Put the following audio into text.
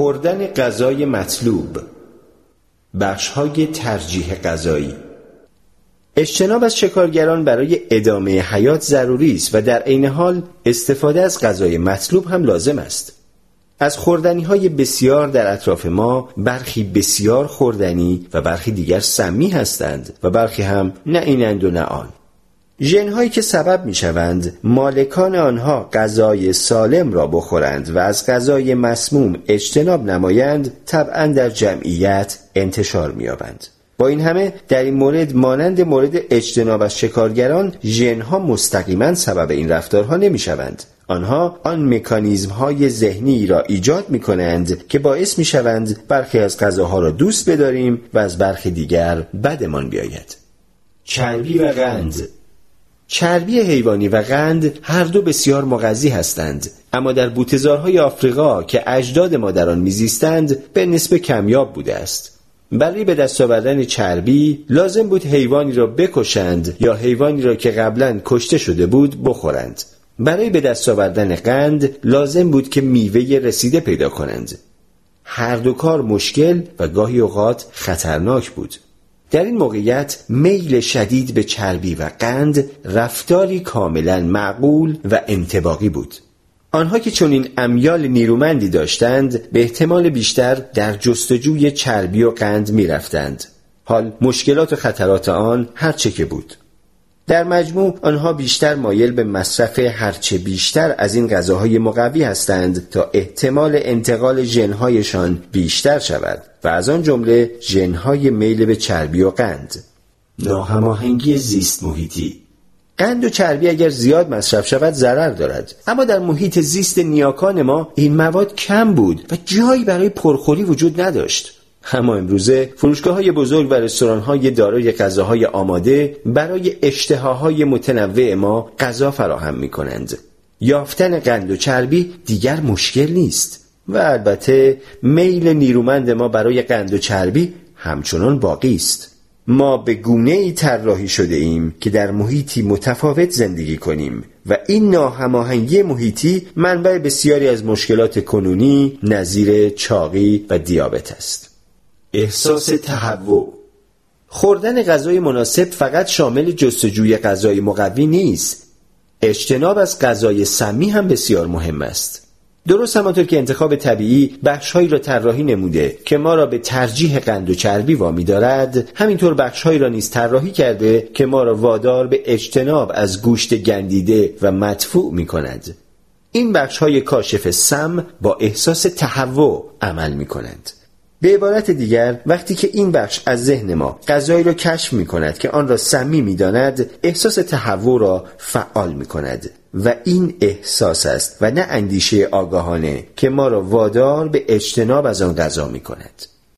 خوردن غذای مطلوب. بخشهای ترجیح غذایی. اجتناب از شکارگران برای ادامه حیات ضروری است و در عین حال استفاده از غذای مطلوب هم لازم است. از خوردنی های بسیار در اطراف ما برخی بسیار خوردنی و برخی دیگر سمی هستند و برخی هم نه اینند و نه آن. ژنهایی که سبب می شوند مالکان آنها غذای سالم را بخورند و از غذای مسموم اجتناب نمایند طبعا در جمعیت انتشار می‌یابند. با این همه در این مورد مانند مورد اجتناب از شکارگران ژنها مستقیما سبب این رفتارها نمی شوند. آنها آن مکانیزم های ذهنی را ایجاد می کنند که باعث می شوند برخی از غذاها را دوست بداریم و از برخی دیگر بدمان بیاید. چربی و قند چربی حیوانی و قند هر دو بسیار مغذی هستند. اما در بوتزارهای آفریقا که اجداد ما در آن میزیستند به نسبه کمیاب بوده است. برای به دست آوردن چربی لازم بود حیوانی را بکشند یا حیوانی را که قبلا کشته شده بود بخورند. برای به دست آوردن قند لازم بود که میوه رسیده پیدا کنند. هر دو کار مشکل و گاهی اوقات خطرناک بود. در این موقعیت میل شدید به چربی و قند رفتاری کاملا معقول و انتباقی بود آنها که چنین امیال نیرومندی داشتند به احتمال بیشتر در جستجوی چربی و قند می رفتند. حال مشکلات و خطرات آن هرچه که بود در مجموع آنها بیشتر مایل به مصرف هرچه بیشتر از این غذاهای مقوی هستند تا احتمال انتقال ژنهایشان بیشتر شود و از آن جمله ژنهای میل به چربی و قند. ناهماهنگی زیست محیطی. قند و چربی اگر زیاد مصرف شود ضرر دارد. اما در محیط زیست نیاکان ما این مواد کم بود و جایی برای پرخوری وجود نداشت. اما امروزه فروشگاه های بزرگ و رستوران های دارای غذاهای آماده برای اشتهاهای متنوع ما غذا فراهم می کنند. یافتن قند و چربی دیگر مشکل نیست و البته میل نیرومند ما برای قند و چربی همچنان باقی است. ما به گونه ای طراحی شده ایم که در محیطی متفاوت زندگی کنیم و این ناهماهنگی محیطی منبع بسیاری از مشکلات کنونی نظیر چاقی و دیابت است. احساس تهوع. خوردن غذای مناسب فقط شامل جستجوی غذای مقوی نیست. اجتناب از غذای سمی هم بسیار مهم است. درست همانطور که انتخاب طبیعی بخشهایی را طراحی نموده که ما را به ترجیح قند و چربی وامی دارد همینطور بخشهایی را نیز طراحی کرده که ما را وادار به اجتناب از گوشت گندیده و مدفوع می کند. این بخشهای کاشف سم با احساس تهوع عمل می کنند. به عبارت دیگر وقتی که این بخش از ذهن ما غذایی را کشف می کند که آن را سمی می داند احساس تهوع را فعال می کند و این احساس است و نه اندیشه آگاهانه که ما را وادار به اجتناب از آن غذا می کند